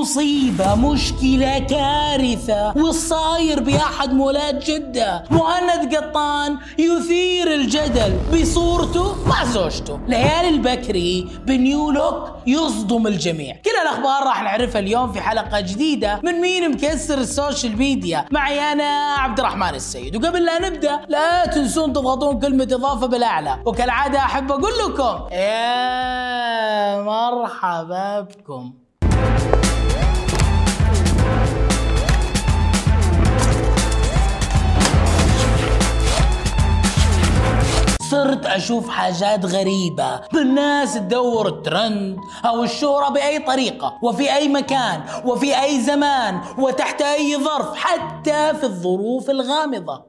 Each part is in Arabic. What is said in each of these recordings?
مصيبة مشكلة كارثة وش صاير بأحد مولات جدة. مهند قطان يثير الجدل بصورته مع زوجته. ليالي البكري ب new look يصدم الجميع. كل الأخبار راح نعرفها اليوم في حلقة جديدة من مين مكسر ال social media. معي أنا عبد الرحمن السيد. وقبل لا نبدأ لا تنسون تضغطون كلمة إضافة بالأعلى. وكالعادة أحب أقول لكم يا مرحبا بكم. صرت أشوف حاجات غريبة. بالناس تدور الترند أو الشهرة بأي طريقة وفي أي مكان وفي أي زمان وتحت أي ظرف حتى في الظروف الغامضة.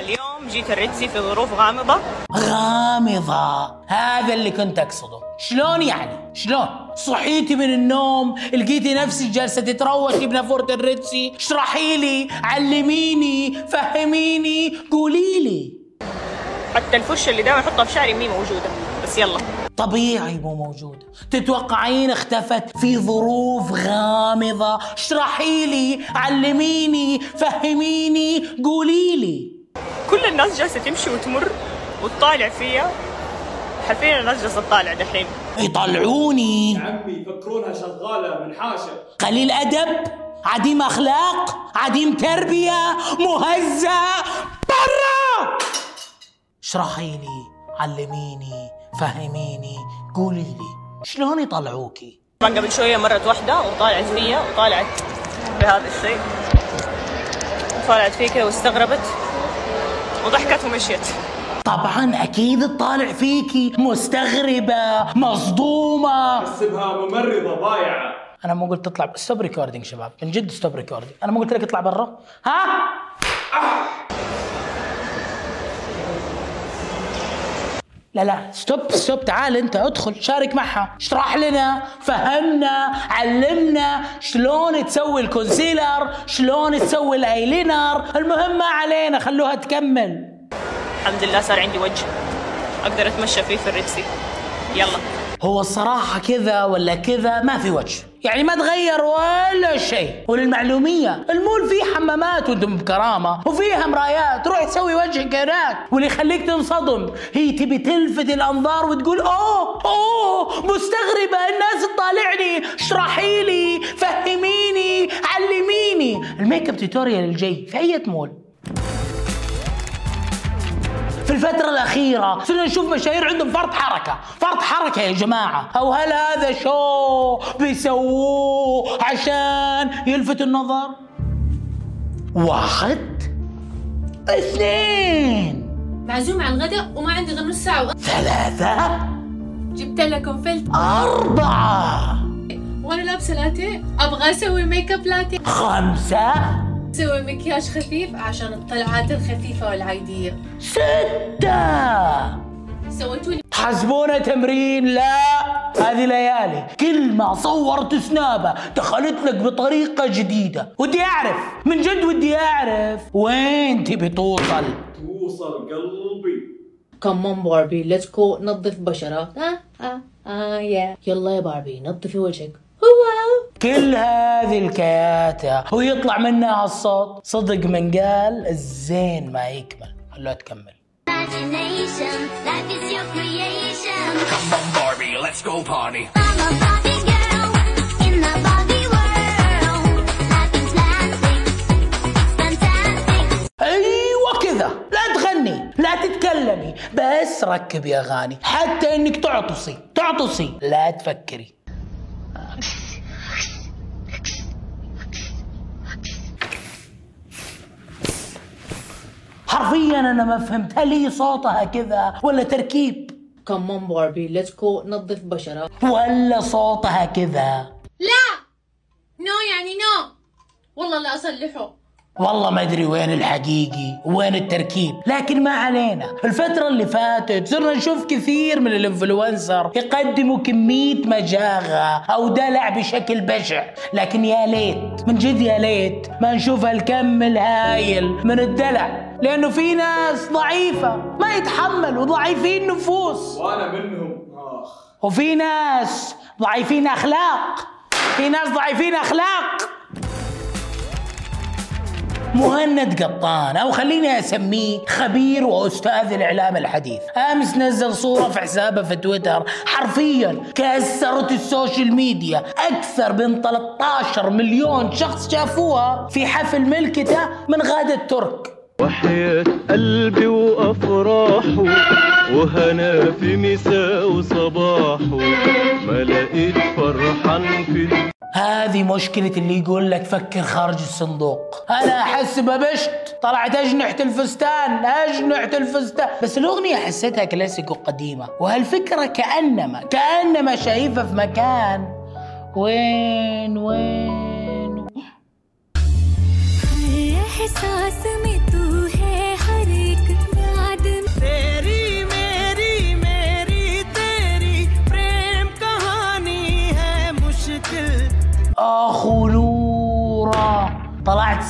اليوم جيت ال Red Sea في ظروف غامضة. غامضة. هذا اللي كنت أقصده. شلون يعني؟ شلون؟ صحيتي من النوم لقيتي نفسك جالسة تتروشي بنافورة ال Red Sea اشرحي لي علميني فهميني قولي لي. حتى الفرشة اللي دائما احطها في شعري مي موجودة. بس يلا. طبيعي مو موجودة. تتوقعين اختفت في ظروف غامضة. اشرحي لي علميني فهميني قولي لي. كل الناس جالسة تمشي وتمر وتطالع فيا حرفيا الناس جالسة تطالع دحين. يطلعوني. عمي يفكرونها شغالة من حاشة قليل أدب عديم أخلاق عديم تربية مهزأ. برا! اشرحي لي علميني فهميني قولي لي شلون يطلعوكي؟ طبعا قبل شوية مرت واحدة وطالعت فيا وطالعت بهذا الشيء. طالعت فيا كذا وإستغربت. وضحكت ومشيت طبعا أكيد تطالع فيكي مستغربة مصدومة. حسبها ممرضة ضايعة. أنا مو قلت تطلع stop recording شباب. من جد stop recording أنا مو قلت لك اطلع برا. ها؟ لا لا stop stop تعال انت ادخل شارك معها. اشرح لنا فهمنا علمنا شلون تسوي ال concealer شلون تسوي الايلينر. المهم ما علينا خلوها تكمل. الحمد لله صار عندي وجه. أقدر أتمشى فيه في ال Red Sea يلا. هو الصراحة كذا ولا كذا؟ ما في وجه. يعني ما تغير ولا شيء. وللمعلومية المول فيه حمامات وأنتم بكرامة وفيها مرايات. روح تسوي وجهك هناك واللي يخليك تنصدم. هي تبي تلفت الأنظار وتقول أوه أوه مستغربة الناس تطالعني. اشرحي لي فهميني علميني. ال makeup tutorial الجاي في اي مول. في الفترة الأخيرة. صرنا نشوف مشاهير عندهم فرط حركة، فرط حركة يا جماعة، أو هل هذا show بيسووه عشان يلفت النظر؟ واحد اثنين. معزوم على الغداء وما عندي غير نص ساعة ثلاثة. جبت لكم فلت أربعة. وأنا لابسة لاتيه أبغى أسوي makeup latte خمسة. أسوي مكياج خفيف عشان الطلعات الخفيفة والعادية. ستة! سويتوا لي تحسبونه تمرين؟ لا هذه ليالي. كل ما صورت سنابة دخلت لك بطريقة جديدة. ودي أعرف من جد ودي أعرف وين تبي توصل؟ توصل قلبي. come on Barbie let's go نظف بشرة. آه آه آه يا يلا يا باربي نظفي وجهك. كل هذه الكياتة. ويطلع منها الصوت. صدق من قال الزين ما يكمل. خلوها تكمل. Imagination, life is your creation. Come on, Barbie, let's go party. I'm a Barbie girl in the Barbie world. Life is plastic, fantastic. أيوه كذا. لا تغني لا تتكلمي. بس ركبي اغاني حتى إنك تعطسي تعطسي. لا تفكري. حرفيا أنا ما فهمت. هل هي صوتها كذا ولا تركيب؟ come on Barbie let's go نظف بشرة. ولا صوتها كذا. لا! no يعني no والله لا أصلحه. والله ما أدري وين الحقيقي وين التركيب. لكن ما علينا. الفترة اللي فاتت صرنا نشوف كثير من ال influencer يقدموا كمية مجاغة أو دلع بشكل بشع. لكن يا ليت من جد يا ليت ما نشوف هالكم الهايل من الدلع. لأنه في ناس ضعيفة ما يتحملوا ضعيفين نفوس. وأنا منهم. آخ. وفي ناس ضعيفين أخلاق. في ناس ضعيفين أخلاق. مهند قطان أو خليني أسميه خبير وأستاذ الإعلام الحديث. أمس نزل صورة في حسابه في تويتر. حرفيا كسرت ال social media. أكثر من 13 مليون شخص شافوها في حفل ملكته من غادة ترك. وحياة قلبي وأفراحه وهنا في مساء وصباحه. ما لقيت فرحان في هذه مشكلة اللي يقول لك فكر خارج الصندوق. أنا أحس ببشت. طلعت أجنحة الفستان أجنحة الفستان. بس الأغنية حسيتها كلاسيكو قديمة. وهالفكرة كأنما كأنما شايفها في مكان. وين وين؟ يا حساس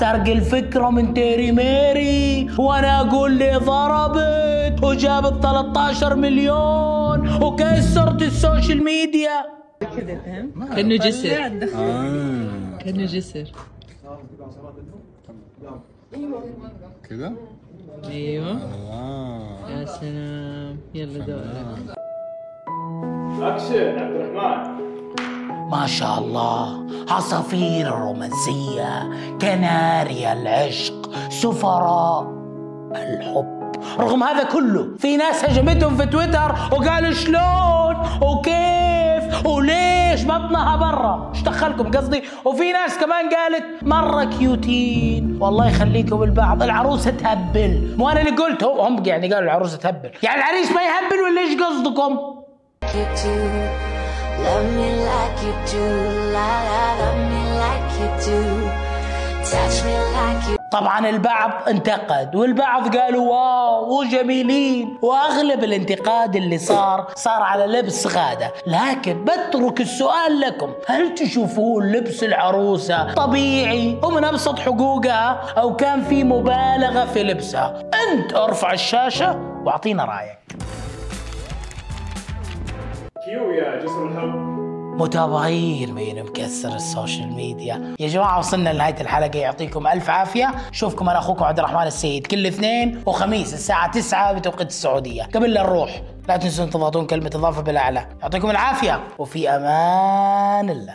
سرق الفكرة من تيري ميري وأنا أقول لي ضربت وجابت 13 مليون وكسرت ال social media. كأنه جسر. كأنه جسر. كده؟ أيوه. يا سلام. يلا دورك. اكشن عبد الرحمن. ما شاء الله. عصافير الرومانسية كناريا العشق سفراء الحب. رغم هذا كله في ناس هجمتهم في تويتر وقالوا شلون؟ وكيف؟ وليش بطنها برا؟ إيش دخلكم قصدي؟ وفي ناس كمان قالت مرة كيوتين. والله يخليكم البعض. العروسة تهبل. مو أنا اللي قلت هم يعني قالوا العروسة تهبل. يعني العريس ما يهبل ولا إيش قصدكم. Love me like you do. La love me like you do. طبعا البعض انتقد والبعض قالوا واو وجميلين وأغلب الانتقاد اللي صار صار على لبس غادة لكن بترك السؤال لكم هل تشوفون لبس العروسة طبيعي ومن أبسط حقوقها أو كان في مبالغة في لبسها انت ارفع الشاشة واعطينا رأيك cue يا جسر مين مكسر ال social media. يا جماعة وصلنا لنهاية الحلقة. يعطيكم ألف عافية. شوفكم أنا أخوكم عبد الرحمن السيد. كل اثنين وخميس الساعة 9 بتوقيت السعودية. قبل لا نروح لا تنسون تضغطون كلمة إضافة بالأعلى. يعطيكم العافية وفي أمان الله.